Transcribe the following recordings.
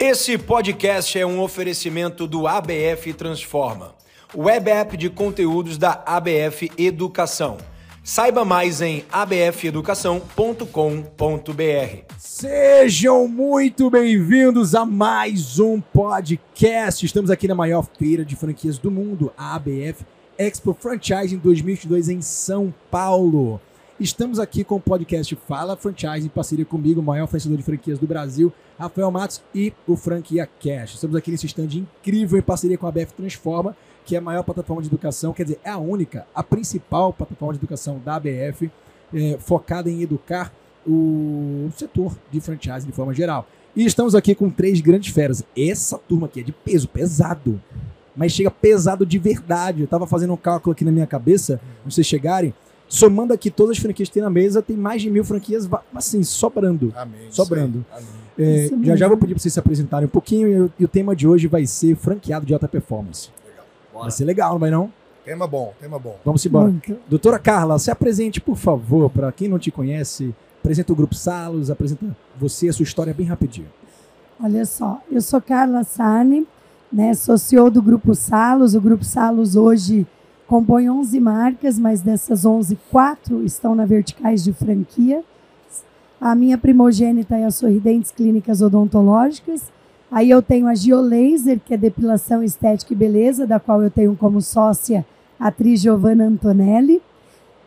Esse podcast é um oferecimento do ABF Transforma, web app de conteúdos da ABF Educação. Saiba mais em abfeducação.com.br. Sejam muito bem-vindos a mais um podcast. Estamos aqui na maior feira de franquias do mundo, a ABF Expo Franchising 2022 em São Paulo. Estamos aqui com o podcast Fala Franchise, em parceria comigo, o maior franqueador de franquias do Brasil, Rafael Matos e o Franquia Cash. Estamos aqui nesse stand incrível em parceria com a BF Transforma, que é a maior plataforma de educação, quer dizer, é a única, a principal plataforma de educação da ABF, é, focada em educar o setor de franchise de forma geral. E estamos aqui com três grandes feras. Essa turma aqui é de peso, pesado. Mas chega pesado de verdade. Eu estava fazendo um cálculo aqui na minha cabeça, pra vocês chegarem. Somando aqui todas as franquias que tem na mesa, tem mais de mil franquias, assim, sobrando. Amém. Sobrando. Amém. É, Isso já já vou pedir para vocês se apresentarem um pouquinho e, o- e o tema de hoje vai ser franqueado de alta performance. Vai ser legal, não vai não? Tema bom, tema bom. Vamos embora. Muito. Doutora Carla, se apresente, por favor, para quem não te conhece. Apresenta o Grupo Salos, apresenta você, a sua história bem rapidinho. Olha só, eu sou Carla Sarni, né, sou CEO do Grupo Salos. O Grupo Salos hoje compõe 11 marcas, mas dessas 11, quatro estão na verticais de franquia. A minha primogênita é a Sorridentes Clínicas Odontológicas. Aí eu tenho a Giolaser, que é depilação estética e beleza, da qual eu tenho como sócia a atriz Giovanna Antonelli.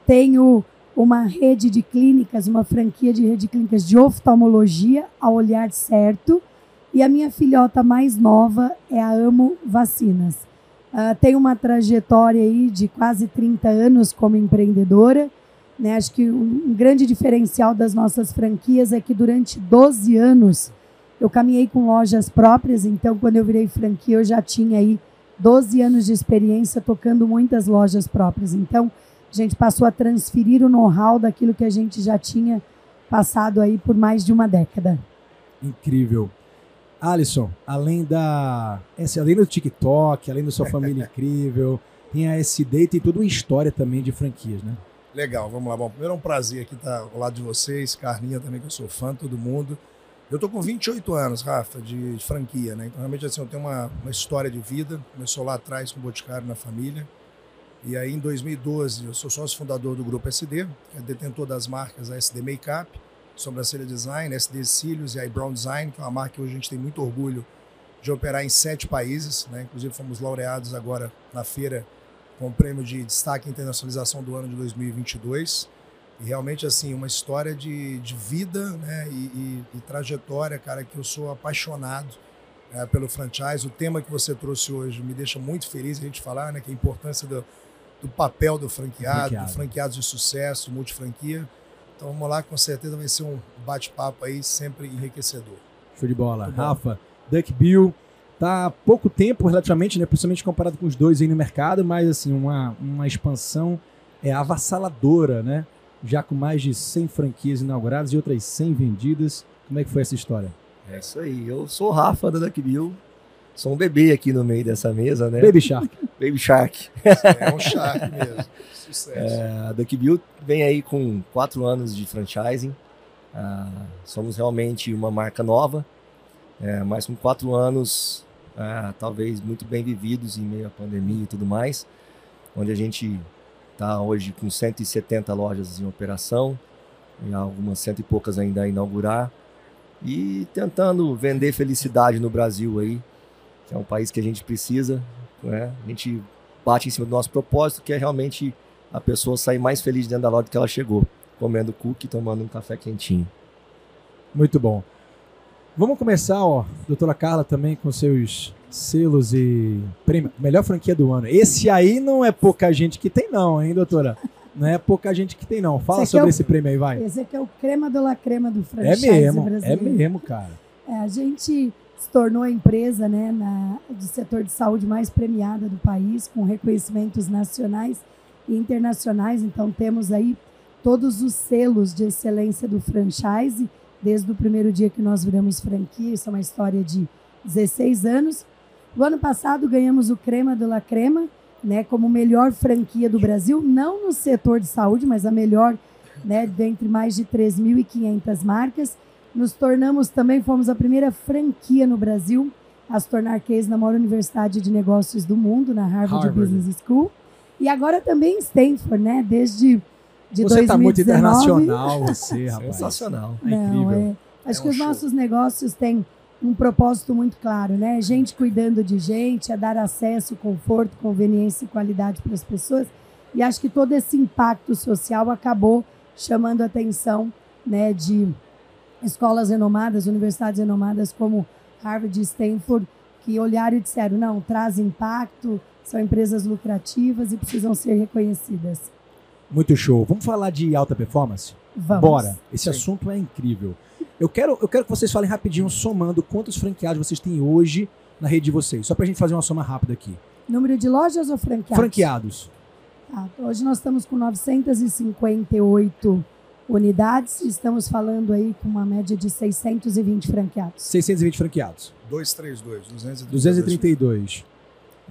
Tenho uma rede de clínicas, uma franquia de rede de clínicas de oftalmologia, ao olhar certo. E a minha filhota mais nova é a Amo Vacinas. Ah, tem uma trajetória aí de quase 30 anos como empreendedora. Né? Acho que um, um grande diferencial das nossas franquias é que durante 12 anos eu caminhei com lojas próprias, então quando eu virei franquia eu já tinha aí 12 anos de experiência tocando muitas lojas próprias. Então a gente passou a transferir o know-how daquilo que a gente já tinha passado aí por mais de uma década. Incrível. Alisson, além da. esse- além do TikTok, além da sua família incrível, tem a SD e tem toda uma história também de franquias, né? Legal, vamos lá. Bom, primeiro é um prazer aqui estar ao lado de vocês, Carlinha também, que eu sou fã, todo mundo. Eu tô com 28 anos, Rafa, de, de franquia, né? Então, realmente, assim, eu tenho uma, uma história de vida. Começou lá atrás com o Boticário na família. E aí, em 2012, eu sou sócio fundador do Grupo SD, que é detentor das marcas SD Makeup, Sobrancelha Design, SD Cílios e Eyebrow Design, que é uma marca que hoje a gente tem muito orgulho de operar em sete países, né? Inclusive, fomos laureados agora na feira com o prêmio de destaque e internacionalização do ano de 2022. E realmente, assim, uma história de, de vida né, e, e- e trajetória, cara, que eu sou apaixonado é, pelo franchise. O tema que você trouxe hoje me deixa muito feliz a gente falar, né, que é a importância do, do papel do franqueado, Franqueado. do franqueados de sucesso, multifranquia. Então vamos lá, com certeza vai ser um bate-papo aí sempre enriquecedor. Show de bola. Rafa, Duck Bill, tá há pouco tempo relativamente, né? Principalmente comparado com os dois aí no mercado, mas assim, uma, uma expansão é avassaladora, né? Já com mais de 100 franquias inauguradas e outras 100 vendidas. Como é que foi essa história? É isso aí. Eu sou o Rafa da Duck Bill. Sou um bebê aqui no meio dessa mesa, né? Baby Shark. Baby Shark. É um charme mesmo. Sucesso. A Duck Bill vem aí com quatro anos de franchising. Ah, somos realmente uma marca nova, é, mas com quatro anos, ah, talvez muito bem vividos em meio à pandemia e tudo mais, onde a gente está hoje com 170 lojas em operação, e algumas cento e poucas ainda a inaugurar, e tentando vender felicidade no Brasil aí, é um país que a gente precisa, né? A gente bate em cima do nosso propósito, que é realmente a pessoa sair mais feliz dentro da loja do que ela chegou, comendo cookie e tomando um café quentinho. Muito bom. Vamos começar, ó, doutora Carla também com seus selos e prêmio. Melhor franquia do ano. Esse aí não é pouca gente que tem, não, hein, doutora? Não é pouca gente que tem, não. Fala Esse sobre é o- esse prêmio aí, vai. Esse aqui é o crema do la crema do É franchise mesmo, é brasileiro. mesmo, cara. É, a gente se tornou a empresa né, na, do setor de saúde mais premiada do país, com reconhecimentos nacionais e internacionais. Então, temos aí todos os selos de excelência do franchise, desde o primeiro dia que nós viramos franquia. Isso é uma história de 16 anos. O ano passado ganhamos o Crema de la Crema, né, como melhor franquia do Brasil, não no setor de saúde, mas a melhor né, dentre mais de 3.500 marcas. Nos tornamos também, fomos a primeira franquia no Brasil a se tornar case na maior universidade de negócios do mundo, na Harvard, Harvard. Business School. E agora também em Stanford, né? Desde de você tá 2019. muito internacional, você, rapaz. Sensacional. É Não, incrível. é- acho É que um os show. nossos negócios têm um propósito muito claro, né? Gente cuidando de gente, é dar acesso, conforto, conveniência e qualidade para as pessoas. E acho que todo esse impacto social acabou chamando a atenção, né, de escolas renomadas, universidades renomadas como Harvard e Stanford, que olharam e disseram: não, traz impacto, são empresas lucrativas e precisam ser reconhecidas. Muito show. Vamos falar de alta performance? Vamos. Bora. Esse Sim. assunto é incrível. Eu quero, eu quero que vocês falem rapidinho, somando quantos franqueados vocês têm hoje na rede de vocês. Só pra gente fazer uma soma rápida aqui. Número de lojas ou franqueados? Franqueados. Tá, hoje nós estamos com 958 unidades, estamos falando aí com uma média de 620 franqueados. 620 franqueados. 232, 232. 232.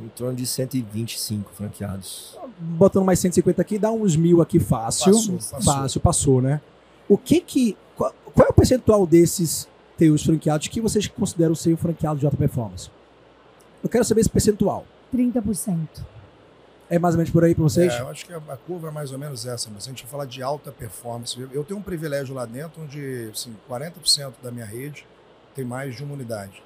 Em torno de 125 franqueados. Botando mais 150 aqui, dá uns mil aqui fácil. Passou, passou. Fácil, passou, né? O que que... Qual, qual é o percentual desses teus franqueados que vocês consideram ser um franqueado de alta performance? Eu quero saber esse percentual. 30%. É mais ou menos por aí pra vocês? É, eu acho que a, curva é mais ou menos essa, mas a gente falar de alta performance, eu- tenho um privilégio lá dentro onde assim, 40% da minha rede tem mais de uma unidade.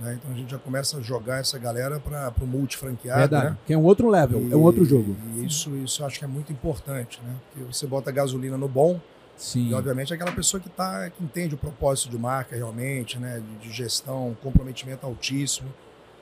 né? Então a gente já começa a jogar essa galera para o multifranqueado. Verdade. Né? Que é um outro level, é um outro jogo. E isso, isso eu acho que é muito importante, né? Porque você bota gasolina no bom, Sim. e obviamente é aquela pessoa que, tá, que entende o propósito de marca realmente, né? De, de gestão, comprometimento altíssimo.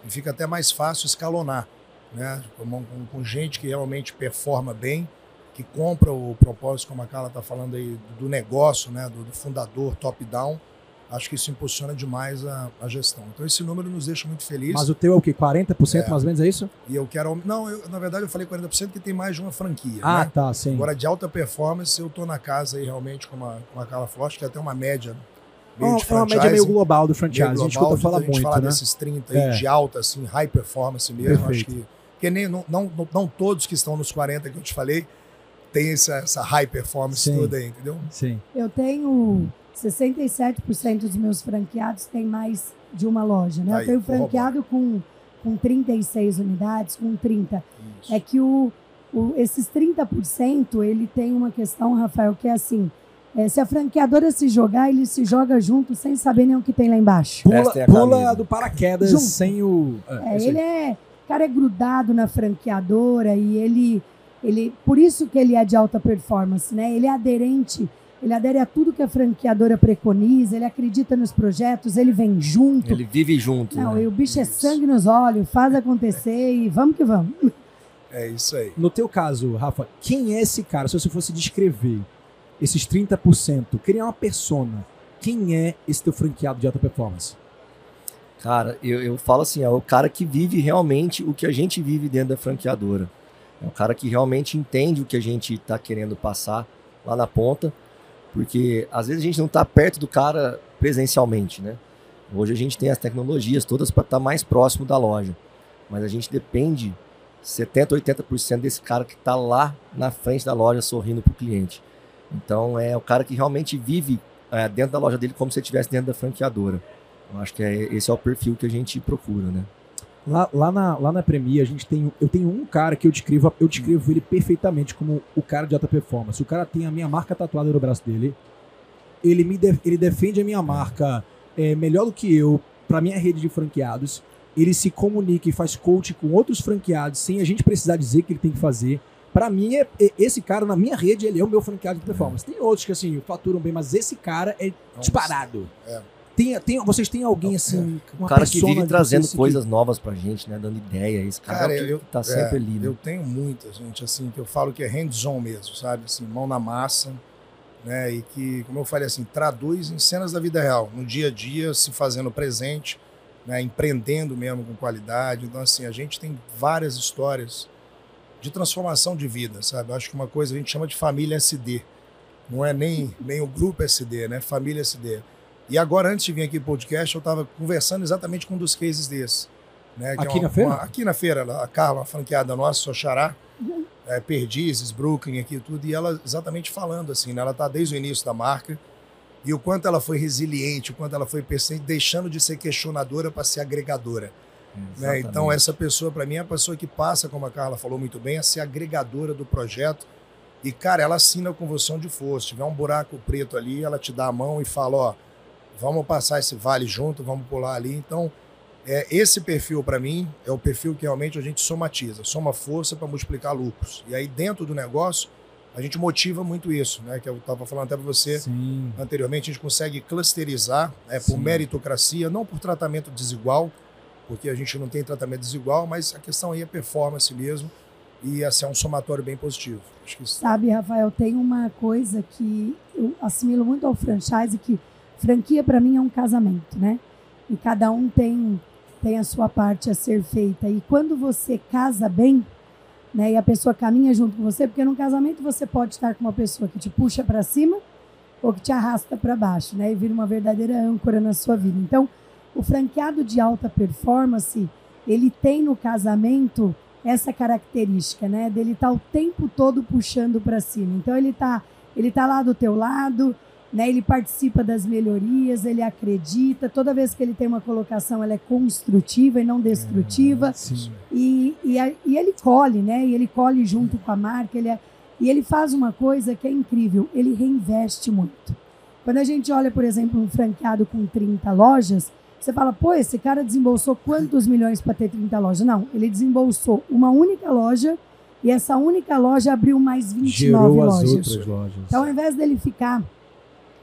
E fica até mais fácil escalonar, né? Com, com- com gente que realmente performa bem, que compra o propósito, como a Carla está falando aí, do negócio, né? Do, do fundador top-down. Acho que isso impulsiona demais a, a gestão. Então esse número nos deixa muito felizes. Mas o teu é o quê? 40% É. mais ou menos, é isso? E eu quero. Não, eu- na verdade eu falei 40% que tem mais de uma franquia. Ah, né? tá, sim. Agora, de alta performance, eu tô na casa aí realmente com com a Carla Forte, que é até uma média. É uma, é uma média meio global do franchise. a gente escuta falar a gente muito, falar né? desses 30 aí É. de alta, assim, high performance mesmo. Acho Perfeito. que. Porque nem, não, não, não- todos que estão nos 40 que eu te falei têm essa, essa high performance Sim. toda aí, entendeu? Sim. Eu tenho 67% dos meus franqueados têm mais de uma loja, né? Aí, eu tenho franqueado com, com 36 unidades, com 30. Isso. É que o, o- esses 30%, ele tem uma questão, Rafael, que é assim, é, se a franqueadora se jogar, ele se joga junto sem saber nem o que tem lá embaixo. Pula, a pula do paraquedas Junto. sem o. É, aí. ele é, o cara é grudado na franqueadora e ele, ele, por isso que ele é de alta performance, né? Ele é aderente, ele adere a tudo que a franqueadora preconiza, ele acredita nos projetos, ele vem junto. Ele vive junto. Não, né? e o bicho é Isso. sangue nos olhos, faz acontecer e vamos que vamos. É isso aí. No teu caso, Rafa, quem é esse cara? Se você fosse descrever esses 30%, criar uma persona, quem é esse teu franqueado de alta performance? Cara, eu, eu falo assim, é o cara que vive realmente o que a gente vive dentro da franqueadora. É o cara que realmente entende o que a gente está querendo passar lá na ponta, porque às vezes a gente não está perto do cara presencialmente, né? Hoje a gente tem as tecnologias todas para estar mais próximo da loja, mas a gente depende 70, 80% desse cara que está lá na frente da loja sorrindo para o cliente. Então é o cara que realmente vive é, dentro da loja dele como se estivesse dentro da franqueadora. Eu acho que é, esse é o perfil que a gente procura, né? Lá, lá, na, lá na Premier, a gente tem. Eu tenho um cara que eu descrevo, eu descrevo ele perfeitamente como o cara de alta performance. O cara tem a minha marca tatuada no braço dele. Ele, me de- ele defende a minha marca é, melhor do que eu para minha rede de franqueados. Ele se comunica e faz coach com outros franqueados sem a gente precisar dizer o que ele tem que fazer. Pra mim, é, é- esse cara na minha rede, ele é o meu franqueado de performance. Tem outros que assim faturam bem, mas esse cara é disparado. É. Tem, tem, vocês têm alguém assim, O uma cara que vive trazendo coisas novas pra gente, né? Dando ideia. Esse cara, Cara, é o que eu- tá sempre é, ali, né? Eu tenho muita gente, assim, que eu falo que é hands-on mesmo, sabe? Assim, mão na massa, né? E que, como eu falei assim, traduz em cenas da vida real, no dia a dia, se fazendo presente, né? Empreendendo mesmo com qualidade. Então, assim, a gente tem várias histórias de transformação de vida, sabe? Eu acho que uma coisa a gente chama de família SD. Não é nem, nem o grupo SD, né? Família SD. E agora, antes de vir aqui pro podcast, eu estava conversando exatamente com um dos cases desses. Né, é Aqui uma- na feira? uma- aqui na feira, a Carla, uma franqueada nossa, sua Xará, é, Perdizes, Brooklyn, aqui tudo, e ela exatamente falando assim, né, ela tá desde o início da marca, e o quanto ela foi resiliente, o quanto ela foi persistente, deixando de ser questionadora para ser agregadora. Né? Então, essa pessoa, para mim, é a pessoa que passa, como a Carla falou muito bem, a ser agregadora do projeto. E, cara, ela assina com você onde for. Se tiver um buraco preto ali, ela te dá a mão e fala: Ó, vamos passar esse vale junto, vamos pular ali. Então, é, esse perfil, para mim, é o perfil que realmente a gente somatiza, soma força para multiplicar lucros. E aí, dentro do negócio, a gente motiva muito isso, né? Que eu estava falando até para você Sim. anteriormente, a gente consegue clusterizar é, por meritocracia, não por tratamento desigual, porque a gente não tem tratamento desigual, mas a questão aí é performance mesmo e assim, é um somatório bem positivo. Sabe, Rafael, tem uma coisa que eu assimilo muito ao franchise, que franquia para mim é um casamento, né? E cada um tem, tem a sua parte a ser feita. E quando você casa bem, né, e a pessoa caminha junto com você, porque num casamento você pode estar com uma pessoa que te puxa para cima ou que te arrasta para baixo, né, e vira uma verdadeira âncora na sua vida. Então, o franqueado de alta performance, ele tem no casamento essa característica, né, dele estar tá o tempo todo puxando para cima. Então, ele está ele tá lá do teu lado, né? Ele participa das melhorias, ele acredita. Toda vez que ele tem uma colocação, ela é construtiva e não destrutiva. É, e, e, a, e, ele colhe, né? E ele colhe junto com a marca. Ele é, e ele faz uma coisa que é incrível. Ele reinveste muito. Quando a gente olha, por exemplo, um franqueado com 30 lojas, você fala, pô, esse cara desembolsou quantos milhões para ter 30 lojas? Não, ele desembolsou uma única loja e essa única loja abriu mais 29 Gerou lojas. As outras lojas. Então, ao invés dele ficar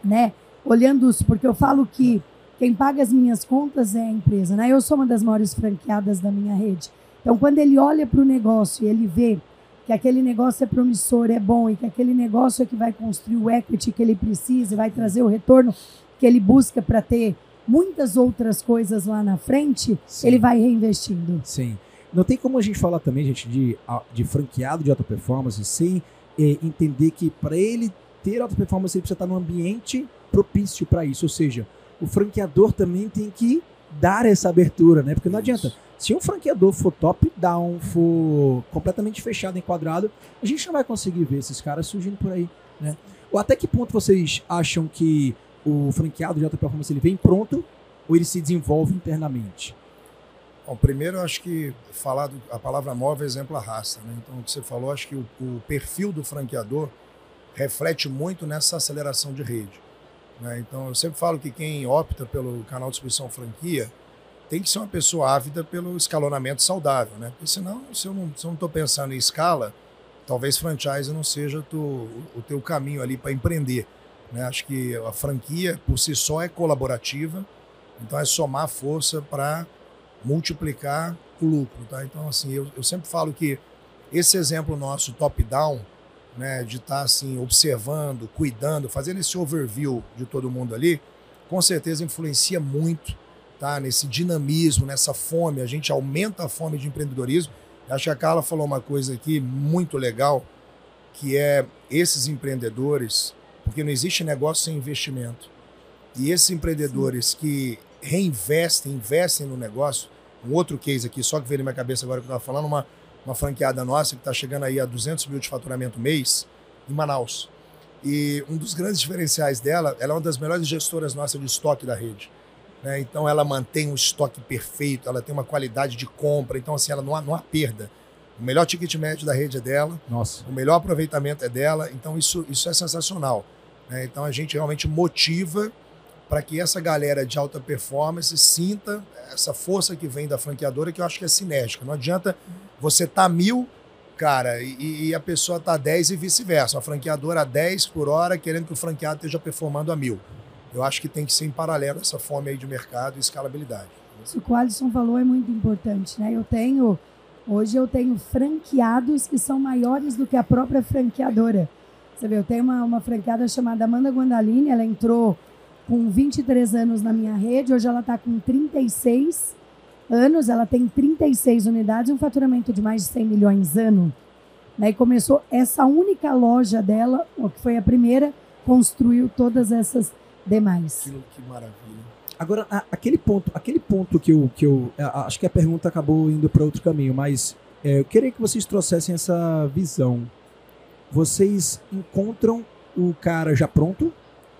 né? Olhando isso, porque eu falo que quem paga as minhas contas é a empresa, né? Eu sou uma das maiores franqueadas da minha rede. Então, quando ele olha para o negócio e ele vê que aquele negócio é promissor, é bom e que aquele negócio é que vai construir o equity que ele precisa, vai trazer o retorno que ele busca para ter muitas outras coisas lá na frente, Sim. ele vai reinvestindo. Sim. Não tem como a gente falar também, gente, de, de franqueado de alta performance sem eh, entender que para ele ter alta performance, ele precisa estar num ambiente propício para isso. Ou seja, o franqueador também tem que dar essa abertura, né? Porque não adianta. Se um franqueador for top down, for completamente fechado, enquadrado, a gente não vai conseguir ver esses caras surgindo por aí, né? Ou até que ponto vocês acham que o franqueado de alta performance ele vem pronto ou ele se desenvolve internamente? Bom, primeiro eu acho que falar do, a palavra móvel é exemplo arrasta, né? Então o que você falou, acho que o, o perfil do franqueador reflete muito nessa aceleração de rede. Né? Então, eu sempre falo que quem opta pelo canal de distribuição franquia tem que ser uma pessoa ávida pelo escalonamento saudável, né? Porque senão, se eu não estou pensando em escala, talvez franchise não seja tu, o teu caminho ali para empreender. Né? Acho que a franquia, por si só, é colaborativa, então é somar força para multiplicar o lucro. Tá? Então, assim, eu, eu sempre falo que esse exemplo nosso top-down, né, de estar tá, assim observando, cuidando, fazendo esse overview de todo mundo ali, com certeza influencia muito, tá, nesse dinamismo, nessa fome, a gente aumenta a fome de empreendedorismo. Acho que a Carla falou uma coisa aqui muito legal, que é esses empreendedores, porque não existe negócio sem investimento. E esses empreendedores Sim. que reinvestem, investem no negócio, um outro case aqui, só que veio na minha cabeça agora que eu estava falando, uma uma franqueada nossa que está chegando aí a 200 mil de faturamento mês em Manaus. E um dos grandes diferenciais dela, ela é uma das melhores gestoras nossas de estoque da rede. Né? Então ela mantém um estoque perfeito, ela tem uma qualidade de compra, então assim, ela não há, não há perda. O melhor ticket médio da rede é dela, Nossa. o melhor aproveitamento é dela, então isso, isso é sensacional. Né? Então a gente realmente motiva para que essa galera de alta performance sinta essa força que vem da franqueadora, que eu acho que é sinérgica. Não adianta você tá mil, cara, e, e a pessoa tá 10 e vice-versa. A franqueadora a 10 por hora, querendo que o franqueado esteja performando a mil. Eu acho que tem que ser em paralelo essa fome aí de mercado e escalabilidade. Isso que o Alisson falou é muito importante, né? Eu tenho, hoje eu tenho franqueados que são maiores do que a própria franqueadora. Você vê, eu tenho uma, uma franqueada chamada Amanda Guandalini, ela entrou com 23 anos na minha rede, hoje ela está com 36 anos, ela tem 36 unidades e um faturamento de mais de 100 milhões ano. E começou essa única loja dela, que foi a primeira, construiu todas essas demais. Que, que maravilha. Agora, aquele ponto, aquele ponto que eu, que eu acho que a pergunta acabou indo para outro caminho, mas é, eu queria que vocês trouxessem essa visão. Vocês encontram o cara já pronto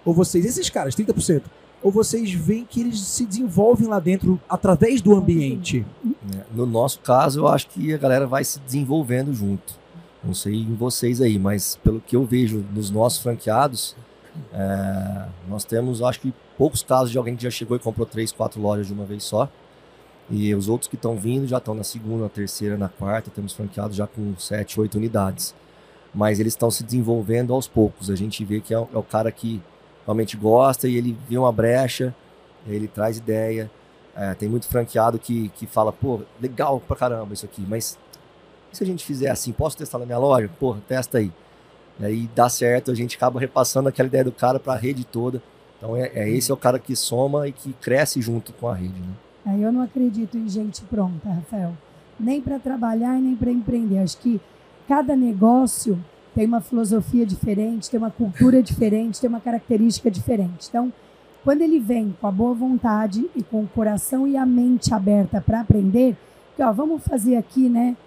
Ou vocês, esses caras, 30%, ou vocês veem que eles se desenvolvem lá dentro através do ambiente? né? No nosso caso, eu acho que a galera vai se desenvolvendo junto. Não sei em vocês aí, mas pelo que eu vejo nos nossos franqueados, é, nós temos, acho que, poucos casos de alguém que já chegou e comprou três, quatro lojas de uma vez só. E os outros que estão vindo já estão na segunda, na terceira, na quarta. Temos franqueados já com sete, oito unidades. Mas eles estão se desenvolvendo aos poucos. A gente vê que é o, é o cara que realmente gosta e ele vê uma brecha, ele traz ideia. É, tem muito franqueado que, que fala, pô, legal pra caramba isso aqui, mas e se a gente fizer assim, posso testar na minha loja? Pô, testa aí. E aí dá certo, a gente acaba repassando aquela ideia do cara para a rede toda. Então é, é, esse é o cara que soma e que cresce junto com a rede. Né? Eu não acredito em gente pronta, Rafael. Nem para trabalhar e nem para empreender. Acho que cada negócio tem uma filosofia diferente, tem uma cultura diferente, tem uma característica diferente. Então, quando ele vem com a boa vontade e com o coração e a mente aberta para aprender, que ó, vamos fazer aqui, né?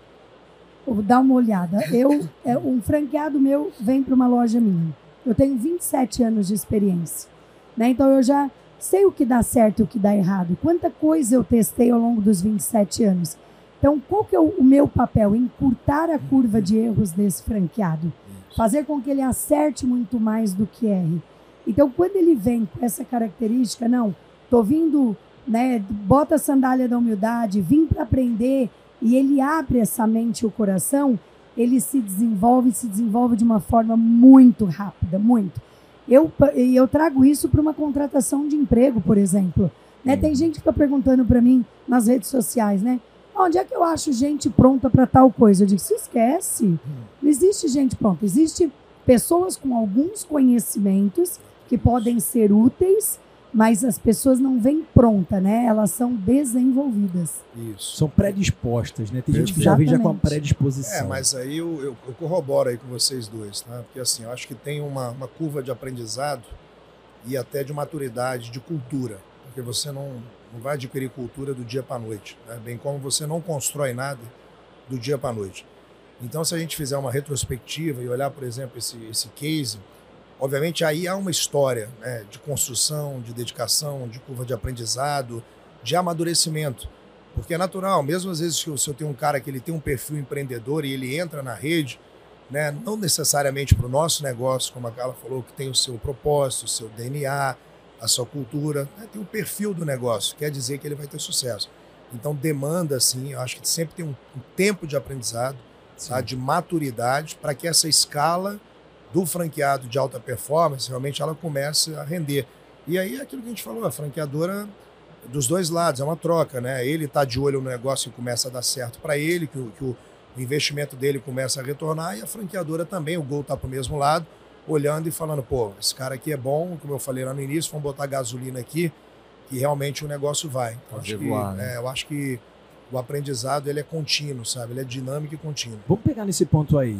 Dar uma olhada. Eu, é, um franqueado meu vem para uma loja minha. Eu tenho 27 anos de experiência, né? Então eu já sei o que dá certo e o que dá errado. Quanta coisa eu testei ao longo dos 27 anos. Então, qual que é o, o meu papel? Encurtar a curva de erros desse franqueado. Fazer com que ele acerte muito mais do que erre. Então, quando ele vem com essa característica, não, tô vindo, né, bota a sandália da humildade, vim para aprender, e ele abre essa mente e o coração, ele se desenvolve, se desenvolve de uma forma muito rápida, muito. Eu, eu trago isso para uma contratação de emprego, por exemplo. Né? Tem gente que fica perguntando para mim nas redes sociais, né? Onde é que eu acho gente pronta para tal coisa? Eu digo, se esquece. Não existe gente pronta. Existe pessoas com alguns conhecimentos que podem ser úteis, mas as pessoas não vêm pronta, né? Elas são desenvolvidas. Isso. São predispostas, né? Tem gente que já vem já com a predisposição. É, mas aí eu, eu, eu corroboro aí com vocês dois, tá? Porque assim, eu acho que tem uma, uma curva de aprendizado e até de maturidade, de cultura. Porque você não, não vai adquirir cultura do dia para a noite, né? bem como você não constrói nada do dia para a noite. Então, se a gente fizer uma retrospectiva e olhar, por exemplo, esse, esse case, obviamente aí há uma história né, de construção, de dedicação, de curva de aprendizado, de amadurecimento. Porque é natural, mesmo às vezes que se eu tenho um cara que ele tem um perfil empreendedor e ele entra na rede, né, não necessariamente para o nosso negócio, como a Carla falou, que tem o seu propósito, o seu DNA, a sua cultura, né, tem o perfil do negócio, quer dizer que ele vai ter sucesso. Então demanda, assim, eu acho que sempre tem um, um tempo de aprendizado, tá, de maturidade, para que essa escala do franqueado de alta performance realmente ela comece a render. E aí é aquilo que a gente falou, a franqueadora dos dois lados, é uma troca, né? Ele está de olho no negócio e começa a dar certo para ele, que, o, que o investimento dele começa a retornar, e a franqueadora também, o gol está para o mesmo lado, olhando e falando, pô, esse cara aqui é bom, como eu falei lá no início, vamos botar gasolina aqui, que realmente o negócio vai. Então, acho que, voar, né? é, eu acho que o aprendizado ele é contínuo, sabe? Ele é dinâmico e contínuo. Vamos pegar nesse ponto aí.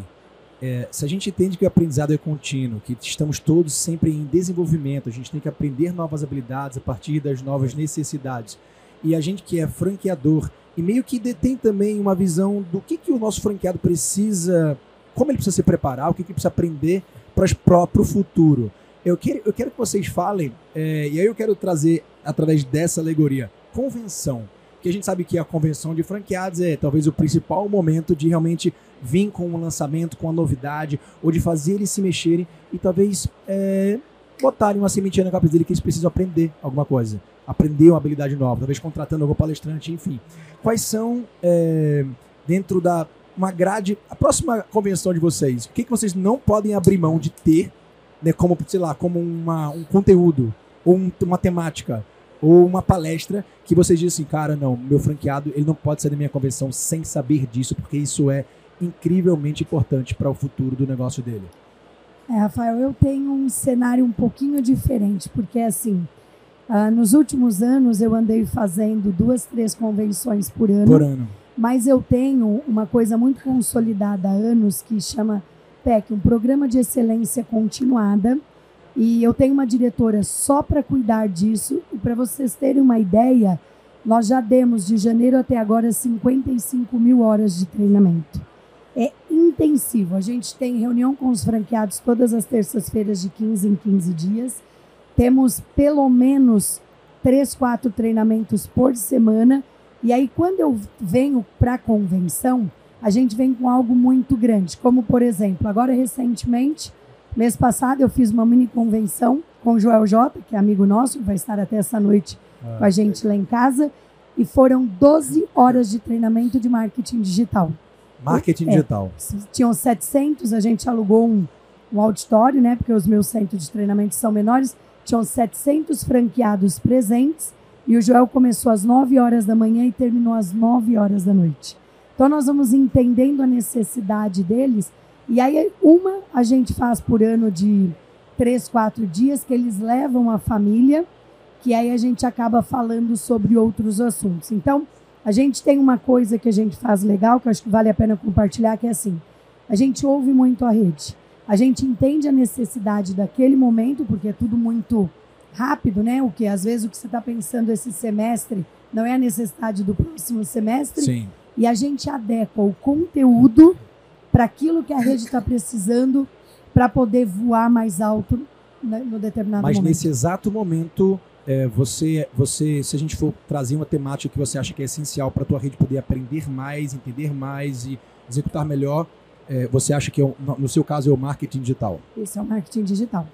É, se a gente entende que o aprendizado é contínuo, que estamos todos sempre em desenvolvimento, a gente tem que aprender novas habilidades a partir das novas necessidades. E a gente que é franqueador e meio que detém também uma visão do que, que o nosso franqueado precisa, como ele precisa se preparar, o que, que ele precisa aprender para o futuro. Eu quero, eu quero que vocês falem, é, e aí eu quero trazer, através dessa alegoria, convenção. Porque a gente sabe que a convenção de franqueados é talvez o principal momento de realmente vir com um lançamento, com a novidade, ou de fazer eles se mexerem e talvez é, botarem uma sementinha na cabeça dele que eles precisam aprender alguma coisa. Aprender uma habilidade nova, talvez contratando algum palestrante, enfim. Quais são, é, dentro da uma grade, a próxima convenção de vocês, o que, que vocês não podem abrir mão de ter, né, como, sei lá, como uma, um conteúdo, ou um- uma temática, ou uma palestra, que vocês dizem assim, cara, não, meu franqueado, ele não pode sair da minha convenção sem saber disso, porque isso é incrivelmente importante para o futuro do negócio dele. É, Rafael, eu tenho um cenário um pouquinho diferente, porque assim, ah, nos últimos anos eu andei fazendo duas, três convenções por ano, Por ano. Mas eu tenho uma coisa muito consolidada há anos que chama PEC, um Programa de Excelência Continuada, e eu tenho uma diretora só para cuidar disso, e para vocês terem uma ideia, nós já demos de janeiro até agora 55 mil horas de treinamento. É intensivo. A gente tem reunião com os franqueados todas as terças-feiras de 15 em 15 dias. Temos pelo menos três, quatro treinamentos por semana. E aí, quando eu venho para a convenção, a gente vem com algo muito grande. Como, por exemplo, agora recentemente, mês passado, eu fiz uma mini convenção com o Joel Jota, que é amigo nosso, que vai estar até essa noite com a gente lá em casa. E foram 12 horas de treinamento de marketing digital. Marketing É. digital. Tinham 700, a gente alugou um, um auditório, né? Porque os meus centros de treinamento são menores. Tinham 700 franqueados presentes. E o Joel começou às 9 horas da manhã e terminou às 9 horas da noite. Então, nós vamos entendendo a necessidade deles. E aí, uma a gente faz por ano de três, quatro dias, que eles levam a família, que aí a gente acaba falando sobre outros assuntos. Então, a gente tem uma coisa que a gente faz legal, que eu acho que vale a pena compartilhar, que é assim: a gente ouve muito a rede. A gente entende a necessidade daquele momento, porque é tudo muito rápido, né? O que às vezes o que você está pensando esse semestre não é a necessidade do próximo semestre. Sim. E a gente adequa o conteúdo para aquilo que a rede está precisando para poder voar mais alto né, no determinado Mas momento. nesse exato momento, é, você, você, se a gente for trazer uma temática que você acha que é essencial para a tua rede poder aprender mais, entender mais e executar melhor, é, você acha que é no seu caso é o marketing digital? Isso é o marketing digital.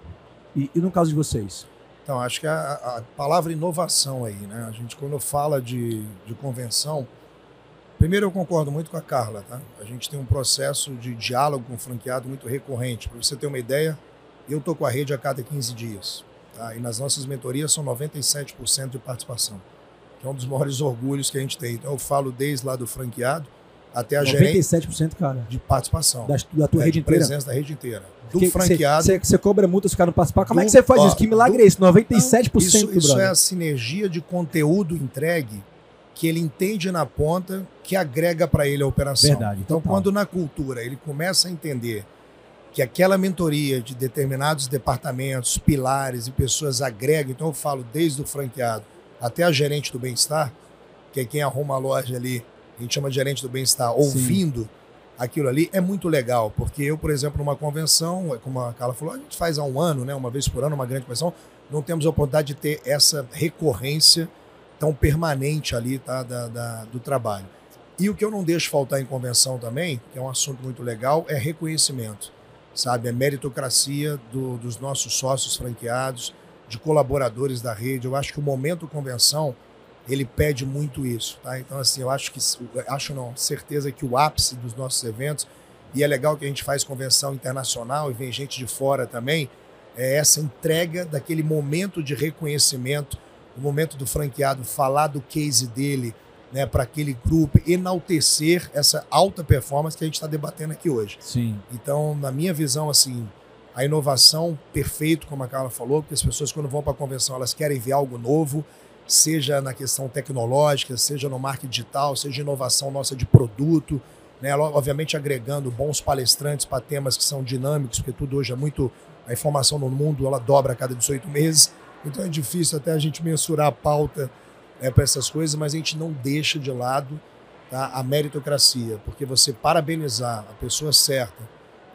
E, e no caso de vocês? Então, acho que a, a palavra inovação aí, né? A gente, quando fala de, de convenção, primeiro eu concordo muito com a Carla, tá? A gente tem um processo de diálogo com o franqueado muito recorrente. Para você ter uma ideia, eu tô com a rede a cada 15 dias, tá? E nas nossas mentorias são 97% de participação, que é um dos maiores orgulhos que a gente tem. Então, eu falo desde lá do franqueado até a gerente 97%, cara, de participação. da, da tua É, rede de inteira. presença da rede inteira. Do Que- franqueado. Você cobra multa se o cara não participar. Como é Do- que você faz ó, isso? Que milagre do- é esse? 97% Isso, do isso brother. é a sinergia de conteúdo entregue que ele entende na ponta que agrega para ele a operação. Verdade, Então, total. quando na cultura ele começa a entender que aquela mentoria de determinados departamentos, pilares e pessoas agrega, então eu falo desde o franqueado até a gerente do bem-estar, que é quem arruma a loja ali, a gente chama de gerente do bem-estar, ouvindo aquilo ali, é muito legal, porque eu, por exemplo, numa convenção, como a Carla falou, a gente faz há um ano, né, uma vez por ano, uma grande convenção, não temos a oportunidade de ter essa recorrência tão permanente ali tá, da, da- do trabalho. E o que eu não deixo faltar em convenção também, que é um assunto muito legal, é reconhecimento, sabe? É meritocracia do- dos nossos sócios franqueados, de colaboradores da rede. Eu acho que o momento convenção ele pede muito isso, tá? Então assim, eu acho que acho não, certeza que o ápice dos nossos eventos e é legal que a gente faz convenção internacional e vem gente de fora também, é essa entrega daquele momento de reconhecimento, o momento do franqueado falar do case dele, né, para aquele grupo, enaltecer essa alta performance que a gente está debatendo aqui hoje. Sim. Então, na minha visão, assim, a inovação, perfeito, como a Carla falou, porque as pessoas, quando vão para a convenção, elas querem ver algo novo, seja na questão tecnológica, seja no marketing digital, seja inovação nossa de produto, né? obviamente agregando bons palestrantes para temas que são dinâmicos, porque tudo hoje é muito. A informação no mundo ela dobra a cada 18 meses, então é difícil até a gente mensurar a pauta né, para essas coisas, mas a gente não deixa de lado tá, a meritocracia, porque você parabenizar a pessoa certa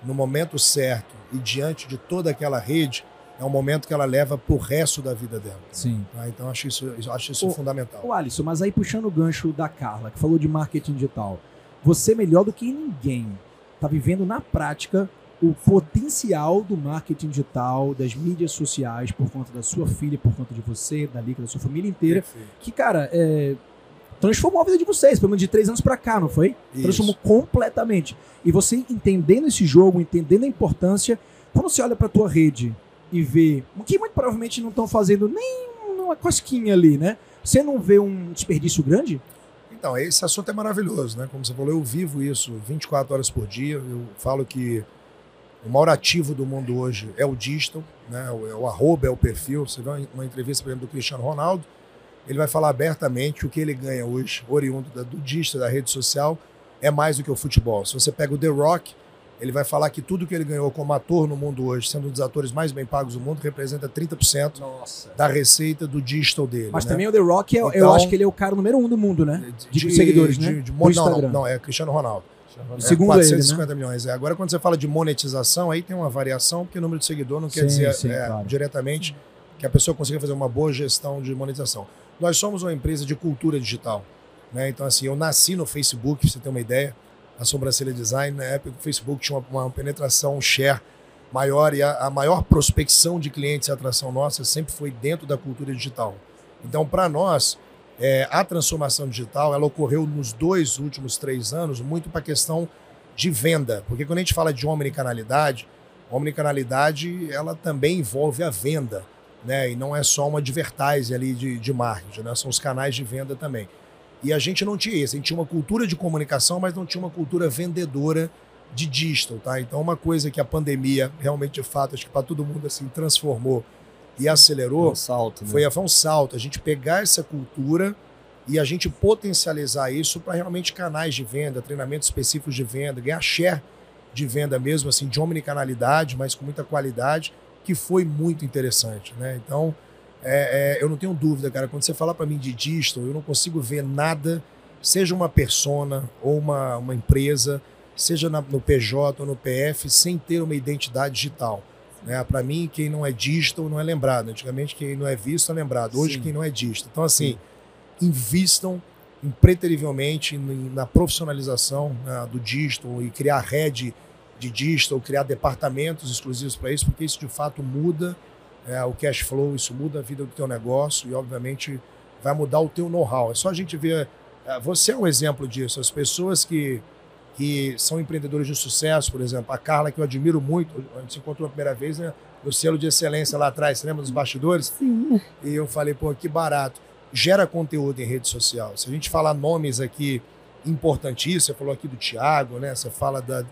no momento certo e diante de toda aquela rede é um momento que ela leva pro resto da vida dela. Sim. tá? Então acho isso, acho isso Ô, fundamental. Ô Alisson, mas aí puxando o gancho da Carla, que falou de marketing digital, você melhor do que ninguém está vivendo na prática o potencial do marketing digital, das mídias sociais, por conta da sua filha, por conta de você, da Liga, da sua família inteira, Perfeito. que, cara, é, transformou a vida de vocês, pelo menos de três anos pra cá, não foi? Isso. Transformou completamente. E você entendendo esse jogo, entendendo a importância, quando você olha pra tua rede e vê o que muito provavelmente não estão fazendo nem uma cosquinha ali, né? Você não vê um desperdício grande? Então, esse assunto é maravilhoso, né? Como você falou, eu vivo isso 24 horas por dia. Eu falo que o maior ativo do mundo hoje é o digital, né? O, é o arroba, é o perfil. Você vê uma, entrevista, por exemplo, do Cristiano Ronaldo, ele vai falar abertamente o que ele ganha hoje, oriundo da, do digital, da rede social, é mais do que o futebol. Se você pega o The Rock, ele vai falar que tudo que ele ganhou como ator no mundo hoje, sendo um dos atores mais bem pagos do mundo, representa 30% Nossa. da receita do digital dele. Mas né? também o The Rock, é- eu Então- acho que ele é o cara número um do mundo, né? De seguidores, né? de- de Do mon- não, não, não, é Cristiano Ronaldo. É, Segundo ele, 450 milhões. É. Agora, quando você fala de monetização, aí tem uma variação, porque o número de seguidor não quer Sim, dizer sim, é, claro. diretamente que a pessoa consiga fazer uma boa gestão de monetização. Nós somos uma empresa de cultura digital. Né? Então, assim, eu nasci no Facebook, pra você ter uma ideia, a sobrancelha design, na época o Facebook tinha uma, uma penetração, um share maior e a, a, maior prospecção de clientes e atração nossa sempre foi dentro da cultura digital. Então, para nós, é, a transformação digital ela ocorreu nos dois últimos três anos muito para a questão de venda, porque quando a gente fala de omnicanalidade, omnicanalidade ela também envolve a venda, né? E não é só uma advertise ali de, de marketing, né? São os canais de venda também. E a gente não tinha isso, a gente tinha uma cultura de comunicação, mas não tinha uma cultura vendedora de digital, tá? Então uma coisa que a pandemia realmente de fato acho que para todo mundo assim transformou e acelerou, um salto, né? foi, foi um salto, a gente pegar essa cultura e a gente potencializar isso para realmente canais de venda, treinamentos específicos de venda, ganhar share de venda mesmo, assim, de omnicanalidade, mas com muita qualidade, que foi muito interessante, né? Então, é, é, eu não tenho dúvida, cara, quando você fala para mim de digital, eu não consigo ver nada, seja uma persona ou uma, uma empresa, seja na, no PJ ou no PF, sem ter uma identidade digital. Né? Para mim, quem não é digital não é lembrado. Antigamente, quem não é visto é lembrado. Hoje, Sim. quem não é digital. Então, assim, Sim. invistam impreterivelmente na profissionalização né, do digital e criar rede de digital, criar departamentos exclusivos para isso, porque isso de fato muda é, o cash flow, isso muda a vida do teu negócio e, obviamente, vai mudar o teu know-how. É só a gente ver. É, você é um exemplo disso. As pessoas que, que são empreendedores de sucesso, por exemplo, a Carla, que eu admiro muito, a gente se encontrou a primeira vez né, no selo de excelência lá atrás, você lembra dos bastidores? Sim. E eu falei, pô, que barato. Gera conteúdo em rede social. Se a gente falar nomes aqui importantíssimos, você falou aqui do Thiago, né? Você fala da.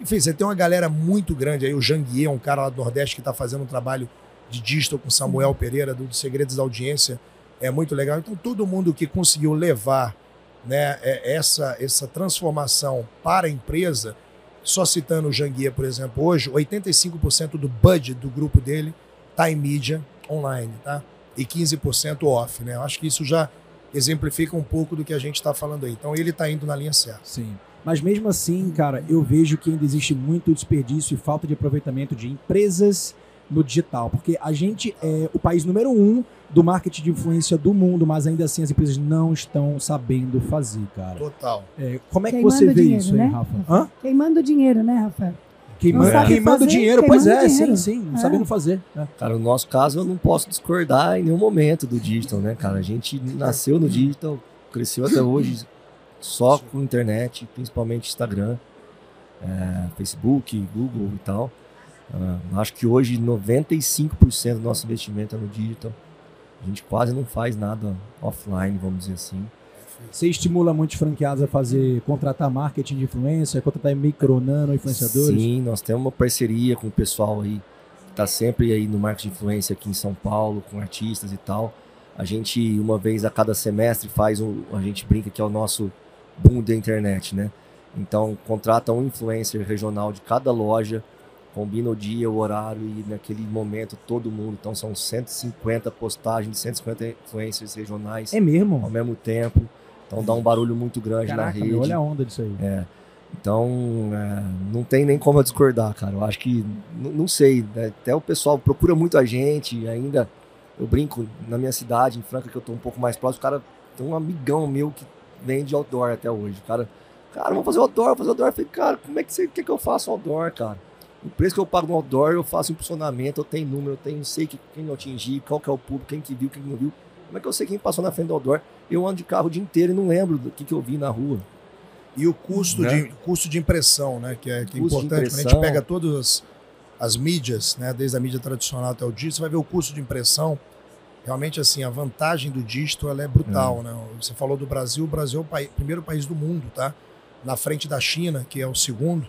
Enfim, você tem uma galera muito grande aí. O Janguier, um cara lá do Nordeste que está fazendo um trabalho de digital com Samuel Pereira, do Segredos da Audiência, é muito legal. Então, todo mundo que conseguiu levar né, é, essa, essa transformação para a empresa, só citando o Janguia, por exemplo, hoje, 85% do budget do grupo dele está em mídia online, tá? E 15% off, né? Eu acho que isso já exemplifica um pouco do que a gente está falando aí. Então, ele está indo na linha certa. Sim. Mas mesmo assim, cara, eu vejo que ainda existe muito desperdício e falta de aproveitamento de empresas no digital, porque a gente é o país número um do marketing de influência do mundo, mas ainda assim as empresas não estão sabendo fazer, cara. Total. É, como é que você vê dinheiro, isso aí, né? Rafa? Hã? Queimando dinheiro, né, Rafa? Queimando, queimando dinheiro, pois é, dinheiro. sim, sim, não é. sabendo fazer. É. Cara, no nosso caso, eu não posso discordar em nenhum momento do digital, né, cara? A gente nasceu no digital, cresceu até hoje só com internet, principalmente Instagram, é, Facebook, Google e tal. Uh, acho que hoje 95% do nosso investimento é no digital. A gente quase não faz nada offline, vamos dizer assim. Você estimula muitos franqueados a fazer, contratar marketing de influência, contratar micro, nano influenciadores? Sim, nós temos uma parceria com o pessoal aí que está sempre aí no marketing de influência aqui em São Paulo, com artistas e tal. A gente, uma vez a cada semestre, faz um. A gente brinca que é o nosso boom da internet, né? Então, contrata um influencer regional de cada loja combina o dia, o horário e naquele momento todo mundo. Então são 150 postagens de 150 influencers regionais. É mesmo? Ao mesmo tempo. Então dá um barulho muito grande Caraca, na rede. Olha a onda disso aí. É. Então, é, não tem nem como eu discordar, cara. Eu acho que, não sei, né? até o pessoal procura muito a gente ainda. Eu brinco na minha cidade, em Franca, que eu tô um pouco mais próximo. O cara tem um amigão meu que vende outdoor até hoje. O cara, cara, vamos fazer outdoor, vamos fazer outdoor. Eu falei, cara, como é que você quer que eu faça outdoor, cara? O preço que eu pago no outdoor, eu faço impulsionamento, eu tenho número, eu tenho, sei que, quem eu atingi, qual que é o público, quem que viu, quem não viu. Como é que eu sei quem passou na frente do outdoor? Eu ando de carro o dia inteiro e não lembro do que, que eu vi na rua. E o custo, né? de, custo de impressão, né? Que é, que é importante. Quando a gente pega todas as, as, mídias, né? Desde a mídia tradicional até o digital, você vai ver o custo de impressão. Realmente, assim, a vantagem do digital ela é brutal, é. né? Você falou do Brasil, o Brasil é o primeiro país do mundo, tá? Na frente da China, que é o segundo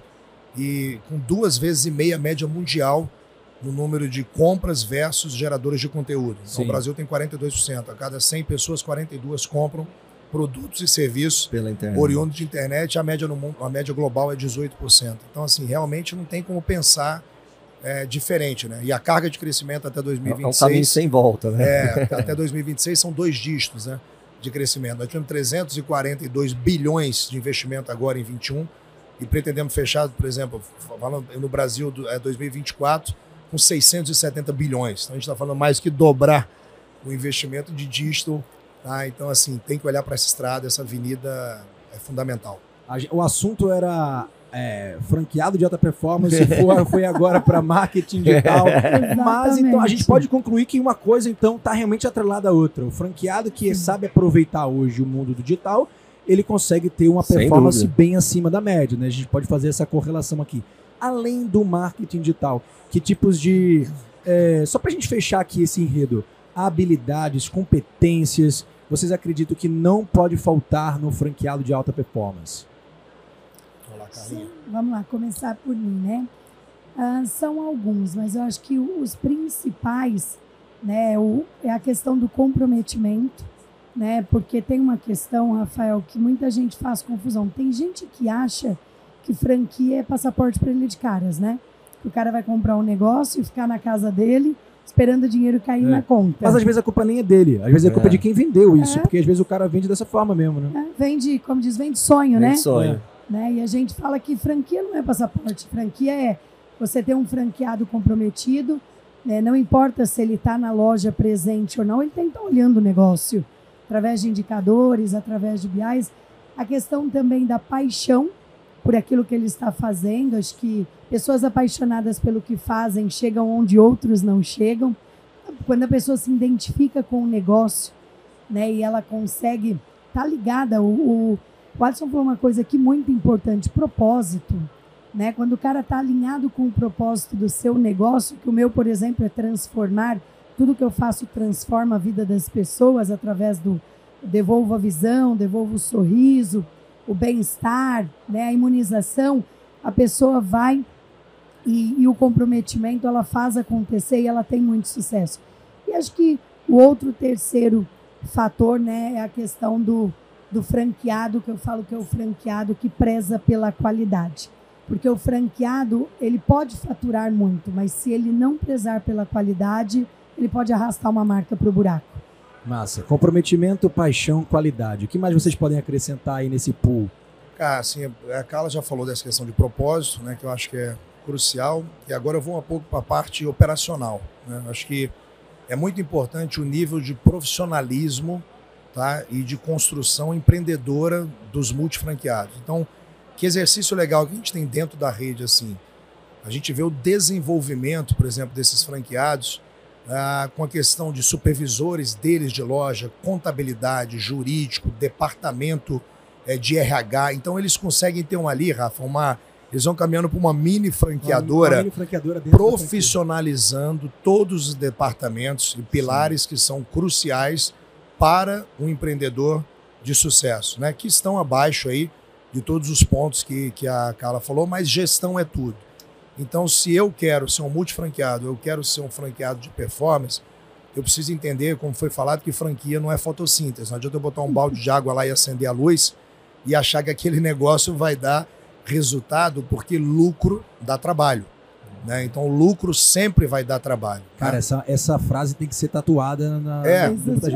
e com duas vezes e meia média mundial no número de compras versus geradores de conteúdo. Então, Sim. o Brasil tem 42%. A cada 100 pessoas, 42 compram produtos e serviços oriundos de internet. A média, no mundo, a média global é 18%. Então, assim, realmente não tem como pensar é, diferente, né? E a carga de crescimento até 2026... É um caminho sem volta, né? É, até 2026 são dois dígitos, né? De crescimento. Nós tivemos 342 bilhões de investimento agora em 21 e pretendemos fechar, por exemplo, falando no Brasil é 2024, com 670 bilhões. Então a gente está falando mais que dobrar o investimento de digital. Tá? Então, assim, tem que olhar para essa estrada, essa avenida é fundamental. O assunto era é, franqueado de alta performance, foi, foi agora para marketing digital. Mas então a gente pode concluir que uma coisa então está realmente atrelada à outra. O franqueado que sabe aproveitar hoje o mundo do digital, ele consegue ter uma performance bem acima da média. Né? A gente pode fazer essa correlação aqui. Além do marketing digital, que tipos de. É, só para a gente fechar aqui esse enredo, habilidades, competências, vocês acreditam que não pode faltar no franqueado de alta performance? Sim, vamos lá, começar por mim, né? Ah, são alguns, mas eu acho que os principais né, o, é a questão do comprometimento, né? Porque tem uma questão, Rafael, que muita gente faz confusão. Tem gente que acha que franquia é passaporte para ele de caras, né? Que o cara vai comprar um negócio e ficar na casa dele esperando o dinheiro cair é. na conta. Mas às vezes a culpa nem é dele, às vezes é, a culpa é de quem vendeu isso, é. porque às vezes o cara vende dessa forma mesmo, né? É, vende, como diz, vende sonho, vende né? sonho. É. Né? E a gente fala que franquia não é passaporte, franquia é você ter um franqueado comprometido, né? não importa se ele está na loja presente ou não, ele tem que estar tá olhando o negócio através de indicadores, através de BIs. A questão também da paixão por aquilo que ele está fazendo. Acho que pessoas apaixonadas pelo que fazem chegam onde outros não chegam. Quando a pessoa se identifica com o negócio, né, e ela consegue estar tá ligada, o, o o falou uma coisa aqui muito importante: propósito. Né? Quando o cara está alinhado com o propósito do seu negócio, que o meu, por exemplo, é transformar, tudo que eu faço transforma a vida das pessoas através do devolvo a visão, devolvo o sorriso, o bem-estar, né? a imunização, a pessoa vai e, e, o comprometimento ela faz acontecer e ela tem muito sucesso. E acho que o outro terceiro fator né, é a questão do do franqueado, que eu falo que é o franqueado que preza pela qualidade. Porque o franqueado, ele pode faturar muito, mas se ele não prezar pela qualidade, ele pode arrastar uma marca para o buraco. Massa. Comprometimento, paixão, qualidade. O que mais vocês podem acrescentar aí nesse pool? Cara, assim, a Carla já falou dessa questão de propósito, né, que eu acho que é crucial. E agora eu vou um pouco para a parte operacional. Né? Acho que é muito importante o nível de profissionalismo tá? e de construção empreendedora dos multifranqueados. Então, que exercício legal que a gente tem dentro da rede assim. A gente vê o desenvolvimento, por exemplo, desses franqueados ah, com a questão de supervisores deles de loja, contabilidade, jurídico, departamento eh, de RH. Então eles conseguem ter uma ali, Rafa, uma eles vão caminhando para uma mini franqueadora, uma mini franqueadora profissionalizando todos os departamentos e pilares Sim. que são cruciais para um empreendedor de sucesso, né? Que estão abaixo aí de todos os pontos que, que a Carla falou, mas gestão é tudo. Então, se eu quero ser um multifranqueado, eu quero ser um franqueado de performance, eu preciso entender, como foi falado, que franquia não é fotossíntese. Não adianta eu botar um balde de água lá e acender a luz e achar que aquele negócio vai dar resultado, porque lucro dá trabalho. Né? Então, o lucro sempre vai dar trabalho. Cara, né? essa, essa frase tem que ser tatuada na. É,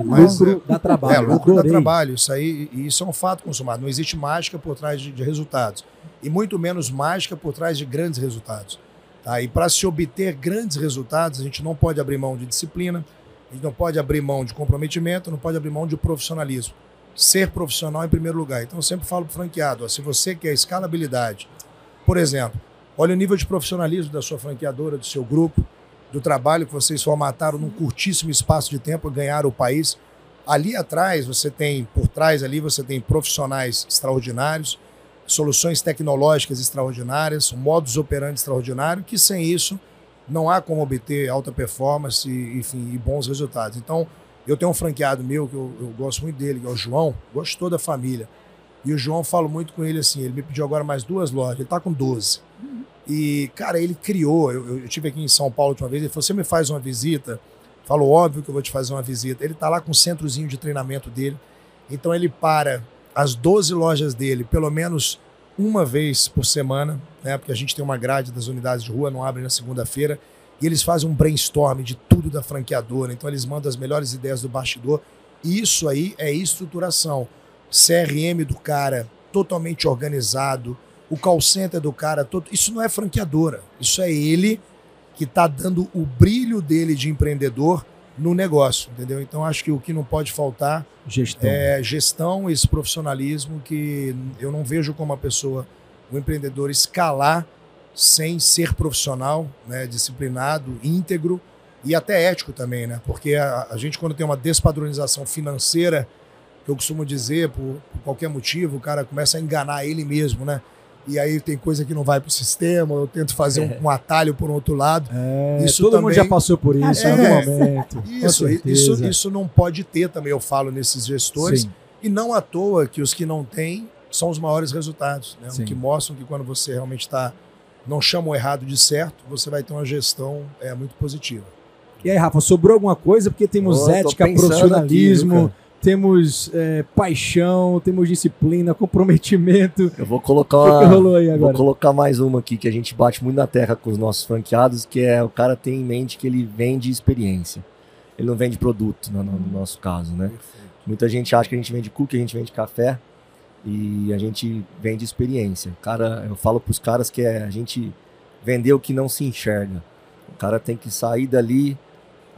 mas, lucro dá trabalho. É, lucro dá trabalho. Isso aí isso é um fato consumado. Não existe mágica por trás de, de resultados. E muito menos mágica por trás de grandes resultados. Tá? E para se obter grandes resultados, a gente não pode abrir mão de disciplina, a gente não pode abrir mão de comprometimento, não pode abrir mão de profissionalismo. Ser profissional em primeiro lugar. Então, eu sempre falo para o franqueado: ó, se você quer escalabilidade, por exemplo, Olha o nível de profissionalismo da sua franqueadora, do seu grupo, do trabalho que vocês formataram num curtíssimo espaço de tempo, ganharam o país. Ali atrás, você tem, por trás ali, você tem profissionais extraordinários, soluções tecnológicas extraordinárias, um modus operandi extraordinário, que sem isso não há como obter alta performance e, enfim, e bons resultados. Então, eu tenho um franqueado meu, que eu, eu gosto muito dele, que é o João, gosto de toda a família. E o João, falo muito com ele assim, ele me pediu agora mais duas lojas, ele está com 12. E, cara, ele criou. Eu, eu tive aqui em São Paulo uma vez. Ele falou: Você me faz uma visita? Falou: Óbvio que eu vou te fazer uma visita. Ele tá lá com o centrozinho de treinamento dele. Então, ele para as 12 lojas dele, pelo menos uma vez por semana, né? Porque a gente tem uma grade das unidades de rua, não abre na segunda-feira. E eles fazem um brainstorm de tudo da franqueadora. Então, eles mandam as melhores ideias do bastidor. Isso aí é estruturação. CRM do cara totalmente organizado, o call center do cara todo. Isso não é franqueadora. Isso é ele que está dando o brilho dele de empreendedor no negócio, entendeu? Então acho que o que não pode faltar Gestão. é gestão, esse profissionalismo que eu não vejo como a pessoa, o empreendedor escalar sem ser profissional, né, disciplinado, íntegro e até ético também, né? Porque a, a gente quando tem uma despadronização financeira, que eu costumo dizer por, por qualquer motivo, o cara começa a enganar ele mesmo, né? E aí tem coisa que não vai para o sistema, eu tento fazer um, um atalho por um outro lado. É, Isso todo mundo também- já passou por isso em É, algum momento. Isso, isso, isso não pode ter também, eu falo nesses gestores. Sim. E não à toa que os que não têm são os maiores resultados, né? Que mostram que quando você realmente está, não chama o errado de certo, você vai ter uma gestão é, muito positiva. E aí, Rafa, sobrou alguma coisa? Porque temos tô ética, profissionalismo, aqui, temos é, paixão, temos disciplina, comprometimento. Eu vou colocar uma, rolou aí Vou colocar mais uma aqui que a gente bate muito na terra com os nossos franqueados, que é o cara tem em mente que ele vende experiência. Ele não vende produto, no, no nosso caso, né? Muita gente acha que a gente vende cookie, a gente vende café e a gente vende experiência. Cara, eu falo pros caras que é a gente vender o que não se enxerga. O cara tem que sair dali.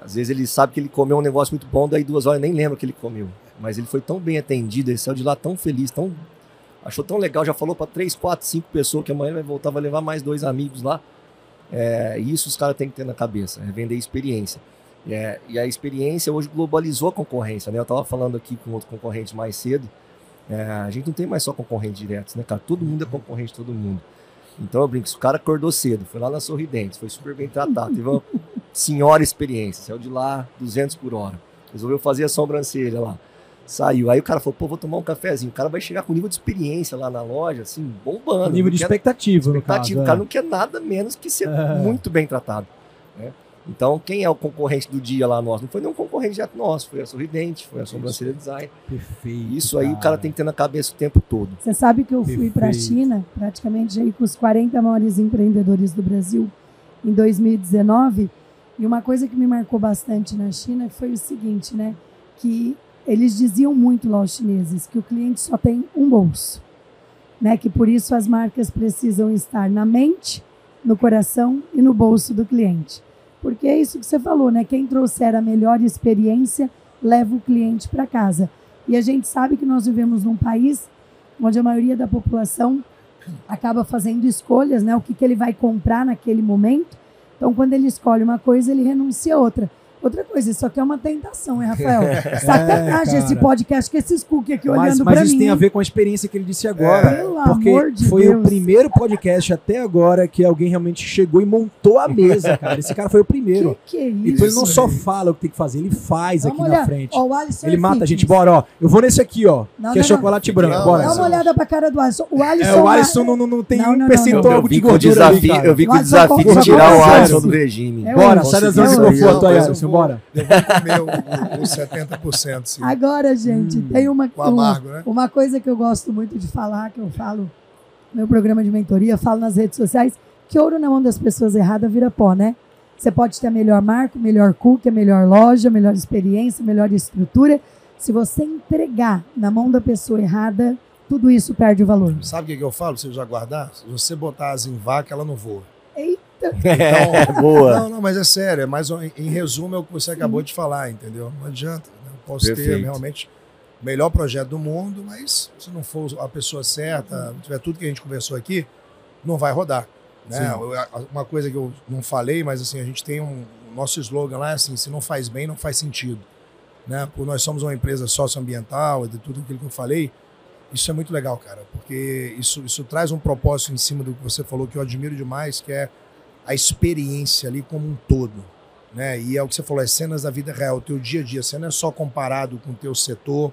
Às vezes ele sabe que ele comeu um negócio muito bom, daí duas horas nem lembra o que ele comeu. Mas ele foi tão bem atendido, ele saiu de lá tão feliz, tão achou tão legal, já falou para três, quatro, cinco pessoas que amanhã vai voltar, vai levar mais dois amigos lá. É, isso os caras têm que ter na cabeça, é vender experiência. É, e a experiência hoje globalizou a concorrência, né? Eu tava falando aqui com outro concorrente mais cedo. é, a gente não tem mais só concorrentes diretos, né, cara? Todo mundo é concorrente de todo mundo. Então eu brinco, se o cara acordou cedo, foi lá na Sorridentes, foi super bem tratado, teve uma senhora experiência, saiu de lá 200 por hora, resolveu fazer a sobrancelha lá, saiu. Aí o cara falou, pô, vou tomar um cafezinho. O cara vai chegar com nível de experiência lá na loja, assim, bombando. nível de Não quer- expectativa, no expectativa. caso. O cara é. não quer nada menos que ser É. muito bem tratado. né? Então, quem é o concorrente do dia lá nosso? Não foi nenhum concorrente direto nosso, foi a Sorridente, foi a Sobrancelha Design. Perfeito. Isso aí o cara tem que ter na cabeça o tempo todo. Você sabe que eu fui para a Perfeito. China, praticamente aí com os 40 maiores empreendedores do Brasil em 2019, e uma coisa que me marcou bastante na China foi o seguinte, né, que eles diziam muito lá os chineses que o cliente só tem um bolso, né, que por isso as marcas precisam estar na mente, no coração e no bolso do cliente. Porque é isso que você falou, né? Quem trouxer a melhor experiência leva o cliente para casa. E a gente sabe que nós vivemos num país onde a maioria da população acaba fazendo escolhas, né? O que, que ele vai comprar naquele momento. Então, quando ele escolhe uma coisa, ele renuncia a outra. Outra coisa, isso aqui é uma tentação, hein, Rafael? Sacanagem É, esse podcast com esses cookies aqui Mas, olhando mas para isso mim. tem a ver com a experiência que ele disse agora. Pelo Porque amor de foi Deus. o primeiro podcast até agora que alguém realmente chegou e montou a mesa, cara. Esse cara foi o primeiro. Que que é isso? Então ele não só fala o que tem que fazer, ele faz uma aqui na olhada. frente. Ó, o Alisson Ele é mata a gente. Bora, ó. Eu vou nesse aqui, ó. Não, que é não, chocolate não. branco. Não, Bora. Dá mas- uma olhada pra cara do Alisson. O Alisson, É, o Alisson não, não, não tem Não, um percentual de vi com o gordura eu vi com o Mas desafio de tirar o Alisson do regime. É Bora, sai da Consegui. zona de É conforto aí, Mas Alisson. Bora. Eu vou comer os 70%, sim. Agora, gente, Hum. tem uma, O amargo, né? uma coisa que eu gosto muito de falar, que eu falo no meu programa de mentoria, falo nas redes sociais, que ouro na mão das pessoas erradas vira pó, né? Você pode ter a melhor marca, o melhor cookie, a melhor loja, a melhor experiência, a melhor estrutura. Se você entregar na mão da pessoa errada, tudo isso perde o valor. Sabe o que, eu falo? Você já guardar? Se você botar asa em vaca, ela não voa. Eita, É, boa. Não, não, mas é sério. É mais, um- em, resumo, é o que você acabou de falar, entendeu? Não adianta. né? Eu posso ter Perfeito. realmente o melhor projeto do mundo, mas se não for a pessoa certa, não tiver tudo que a gente conversou aqui, não vai rodar. Né? Eu- Uma coisa que eu não falei, mas assim, a gente tem um. O nosso slogan lá é assim: se não faz bem, não faz sentido. Né? Por nós somos uma empresa socioambiental de tudo aquilo que eu falei. Isso é muito legal, cara, porque isso, isso traz um propósito em cima do que você falou que eu admiro demais, que é a experiência ali como um todo. Né? E é o que você falou, as cenas da vida real, o teu dia a dia. Você não é só comparado com o teu setor,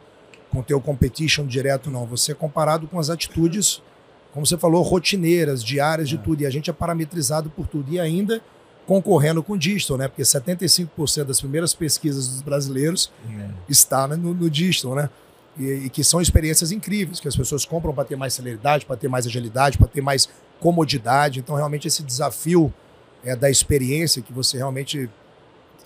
com o teu competition direto, não. Você é comparado com as atitudes, como você falou, rotineiras, diárias de tudo. E a gente é parametrizado por tudo. E ainda concorrendo com o digital, né? Porque 75% das primeiras pesquisas dos brasileiros está né, no, no digital, né? E, e que são experiências incríveis, que as pessoas compram para ter mais celeridade, para ter mais agilidade, para ter mais comodidade. Então, realmente, esse desafio é, da experiência, que você realmente.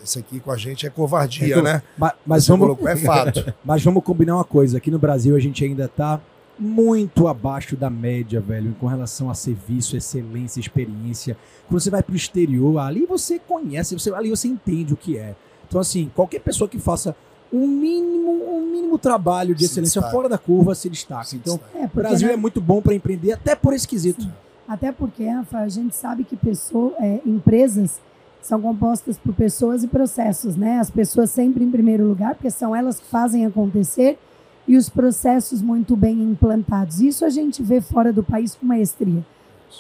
Isso aqui com a gente é covardia, Então, né? Ma- Mas Você vamos, colocou, é fato. mas vamos combinar uma coisa. Aqui no Brasil a gente ainda tá muito abaixo da média, velho, com relação a serviço, excelência, experiência. Quando você vai pro exterior, ali você conhece, você, ali você entende o que é. Então, assim, qualquer pessoa que faça um mínimo, um mínimo trabalho de Se excelência destaca. fora da curva se destaca. Se então, destaca. É, o Brasil né, é muito bom para empreender, até por esse quesito. Até porque, Rafa, a gente sabe que pessoa, é, empresas são compostas por pessoas e processos, né? As pessoas sempre em primeiro lugar, porque são elas que fazem acontecer e os processos muito bem implantados. Isso a gente vê fora do país com maestria.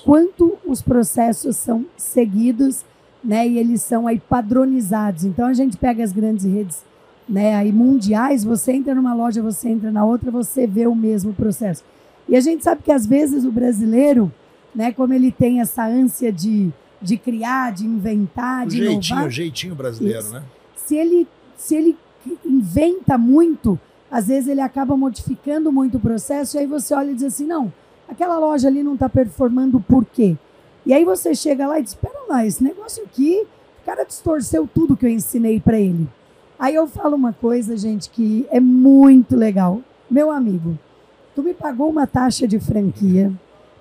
Quanto os processos são seguidos, né? E eles são aí padronizados. Então a gente pega as grandes redes, né? Aí mundiais, você entra numa loja, você entra na outra, você vê o mesmo processo. E a gente sabe que às vezes o brasileiro né? Como ele tem essa ânsia de, de criar, de inventar, O de jeitinho, inovar, o jeitinho brasileiro, Isso. né? se ele, se ele inventa muito, às vezes ele acaba modificando muito o processo, e aí você olha e diz assim, não, aquela loja ali não está performando por quê? E aí você chega lá e diz, espera lá, esse negócio aqui, o cara distorceu tudo que eu ensinei para ele. Aí eu falo uma coisa, gente, que é muito legal. Meu amigo, tu me pagou uma taxa de franquia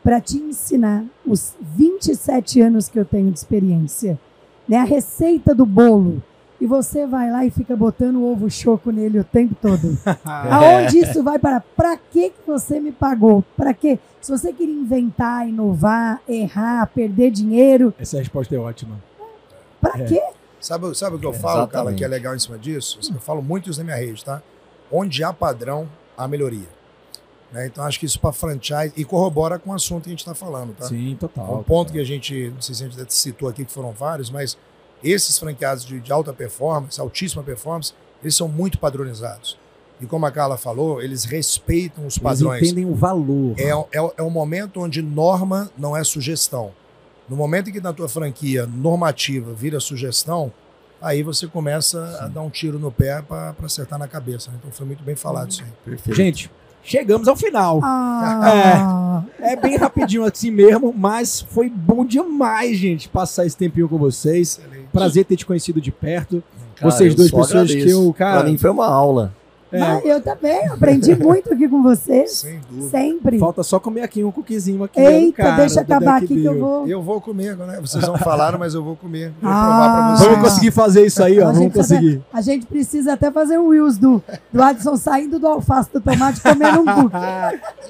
para te ensinar os 27 anos que eu tenho de experiência, né? A receita do bolo. E você vai lá e fica botando ovo choco nele o tempo todo. Aonde isso vai para? Para que que você me pagou? Para quê? Se você queria inventar, inovar, errar, perder dinheiro, Essa resposta é ótima. para É. quê? Sabe, sabe o que eu É, falo, cara, exatamente. que é legal em cima disso? Eu falo muito isso na minha rede, tá? Onde há padrão, há melhoria. Né? Então acho que isso para franchise e corrobora com o assunto que a gente está falando, tá? Sim, total. Um ponto que a gente, não sei se a gente citou aqui, que foram vários, mas esses franqueados de, de alta performance, altíssima performance, eles são muito padronizados. E como a Carla falou, eles respeitam os Eles padrões. entendem o valor. É, é, é um momento onde norma não é sugestão. No momento em que na tua franquia normativa vira sugestão, aí você começa a dar um tiro no pé para acertar na cabeça. né? Então foi muito bem falado isso aí. Perfeito. Gente, chegamos ao final. Ah, É bem rapidinho assim mesmo, mas foi bom demais, gente, passar esse tempinho com vocês. Excelente. Prazer ter te conhecido de perto. Cara, vocês dois pessoas que agradeço. eu, cara- Pra mim foi uma aula. É, mas eu também aprendi muito aqui com vocês. Sem dúvida. Sempre. falta só comer aqui um cookiezinho aqui. Eita, cara, deixa acabar aqui que eu vou. Eu vou comer, né? Vocês não falaram, mas eu vou comer. Vou Ah. provar para vocês. Vamos conseguir fazer isso aí, ó. A Vamos conseguir. A gente precisa até fazer um Reels do, do Adson saindo do alface do tomate comendo um cookie.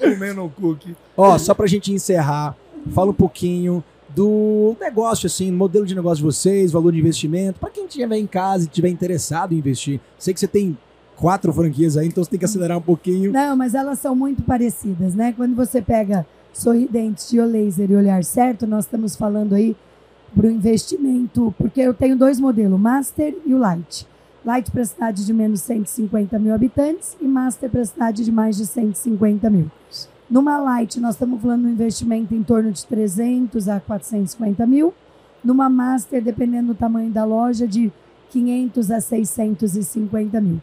Comendo um cookie. Ó, só pra gente encerrar, fala um pouquinho do negócio, assim, modelo de negócio de vocês, valor de investimento, pra quem estiver em casa e estiver interessado em investir. Sei que você tem quatro franquias aí, então você tem que acelerar um pouquinho. Não, mas elas são muito parecidas, né? Quando você pega Sorridentes, Dio Laser e Olhar Certo, nós estamos falando aí para o investimento, porque eu tenho dois modelos, Master e o Light. Light para cidade de menos 150 mil habitantes e Master para cidade de mais de 150 mil. Numa Light, nós estamos falando de um investimento em torno de 300 a 450 mil. Numa Master, dependendo do tamanho da loja, de 500 a 650 mil.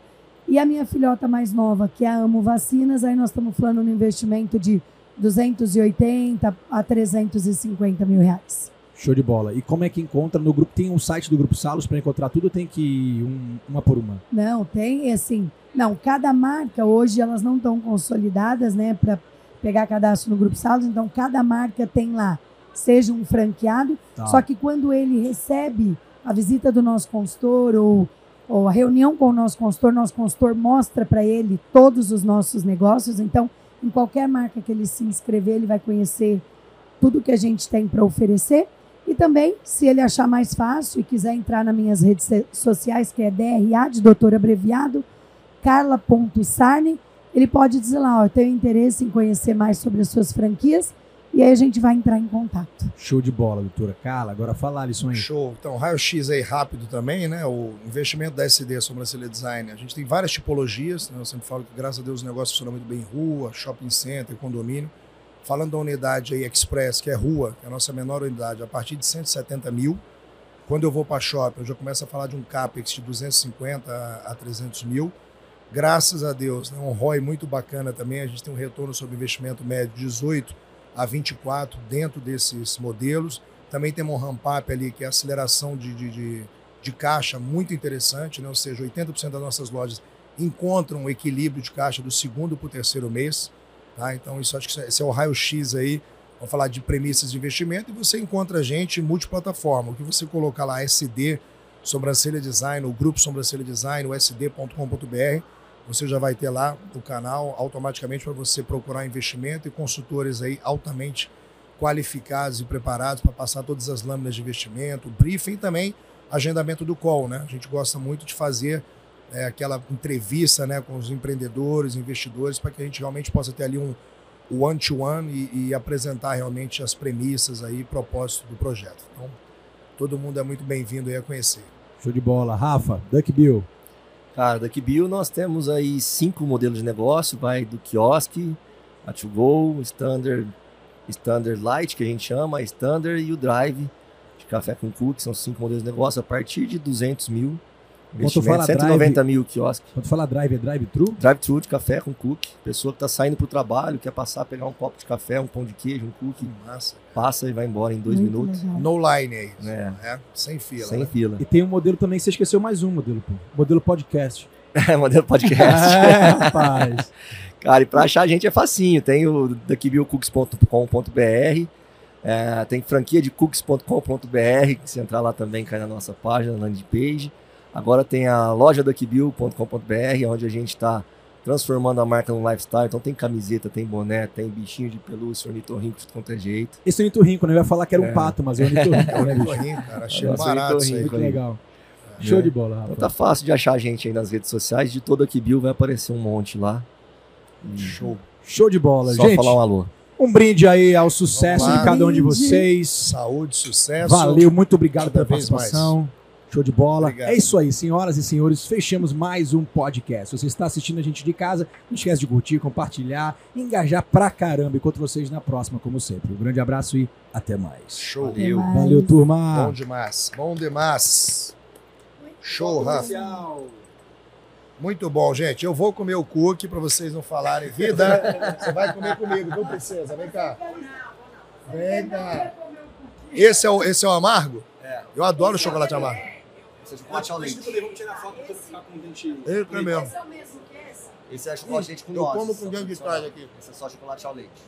E a minha filhota mais nova, que é a Amo Vacinas, aí nós estamos falando no investimento de 280 a 350 mil reais. Show de bola. E como é que encontra no grupo? Tem um site do Grupo Salos pra encontrar tudo ou tem que ir um- uma por uma? Não, tem assim. Não, cada marca hoje elas não estão consolidadas, né, para pegar cadastro no Grupo Salos, então cada marca tem lá, seja um franqueado, Tá. Só que quando ele recebe a visita do nosso consultor ou, ou a reunião com o nosso consultor, nosso consultor mostra para ele todos os nossos negócios. Então, em qualquer marca que ele se inscrever, ele vai conhecer tudo que a gente tem para oferecer. E também, se ele achar mais fácil e quiser entrar nas minhas redes sociais, que é DRA, de doutor abreviado, carla.sarne, ele pode dizer lá, ó, tenho interesse em conhecer mais sobre as suas franquias, e aí a gente vai entrar em contato. Show de bola, doutora Carla. Agora fala a lição aí. Show. Então, raio-x aí rápido também, né? O investimento da SD, Sobrancelha Design. A gente tem várias tipologias, né? Eu sempre falo que, graças a Deus, o negócio funciona muito bem em rua, shopping center, condomínio. Falando da unidade aí Express, que é rua, que é a nossa menor unidade, a partir de 170 mil. Quando eu vou para shopping, eu já começo a falar de um CAPEX de 250 a, a 300 mil. Graças a Deus, né? um ROI muito bacana também. A gente tem um retorno sobre investimento médio de 18 a 24 dentro desses modelos. Também temos um ramp-up ali, que é a aceleração de, de, de, de caixa muito interessante, né? ou seja, 80% das nossas lojas encontram um equilíbrio de caixa do segundo para o terceiro mês. Tá? Então, isso acho que esse é o raio-x aí. Vamos falar de premissas de investimento e você encontra a gente multiplataforma. O que você colocar lá, SD, Sobrancelha Design, o grupo Sobrancelha Design, sd.com.br, você já vai ter lá o canal automaticamente para você procurar investimento e consultores aí altamente qualificados e preparados para passar todas as lâminas de investimento, briefing e também agendamento do call, né? A gente gosta muito de fazer é, aquela entrevista, né, com os empreendedores, investidores, para que a gente realmente possa ter ali um one-to-one e, e, apresentar realmente as premissas aí, propósito do projeto. Então, todo mundo é muito bem-vindo aí a conhecer. Show de bola. Rafa, Duck Bill. Cara, da Bill nós temos aí cinco modelos de negócio, vai do quiosque, a to go, standard, standard light que a gente chama, standard e o drive de café com cookie, são cinco modelos de negócio a partir de 200 mil. Investimento, 190 drive, mil quiosque. Quando tu fala drive, é drive-thru? Drive-thru de café com cookie. Pessoa que está saindo para o trabalho, quer passar, pegar um copo de café, um pão de queijo, um cookie. Massa. Passa e vai embora em dois Muito minutos. Legal. No line aí. É. é. Sem fila. Sem né? fila. E tem um modelo também, você esqueceu mais um modelo, pô. Modelo podcast. É, modelo podcast. é, rapaz. Cara, e para achar a gente é facinho. Tem o daquibillcooks.com.br é, tem franquia de cookies.com.br, que se entrar lá também cai na nossa página, landing page. Agora tem a loja duckbill.com.br, onde a gente está transformando a marca no lifestyle. Então tem camiseta, tem boné, tem bichinho de pelúcia, ornitorrinco de qualquer jeito. Esse ornitorrinco, né? Eu ia falar que era um é. pato, mas é ornitorrinco. é ornitorrinco, cara. Achei é, barato isso aí. Muito legal. Show de bola, rapaz. Então tá fácil de achar a gente aí nas redes sociais. De todo aqui Bill vai aparecer um monte lá. Show. Show de bola, Só gente. falar um alô. Um brinde aí ao sucesso de cada um de vocês. Saúde, sucesso. Valeu, muito obrigado pela participação. Mais. Show de bola. Obrigado. É isso aí, senhoras e senhores. Fechamos mais um podcast. Se você está assistindo a gente de casa, não esquece de curtir, compartilhar, engajar pra caramba. Encontro vocês na próxima, como sempre. Um grande abraço e até mais. Show. Valeu. Valeu, turma. Bom demais. Bom demais. Show, Rafa. Muito bom, gente. Eu vou comer o cookie para vocês não falarem. Vida, você vai comer comigo, viu, princesa? Vem cá. Vem cá. Esse é o, esse é o amargo? É. Eu adoro chocolate amargo. Esse é chocolate ao leite. Vamos tirar foto para ficar com o dente. Esse é mesmo. Esse é chocolate leite com Eu como com dente de trás aqui. Esse é só chocolate ao leite.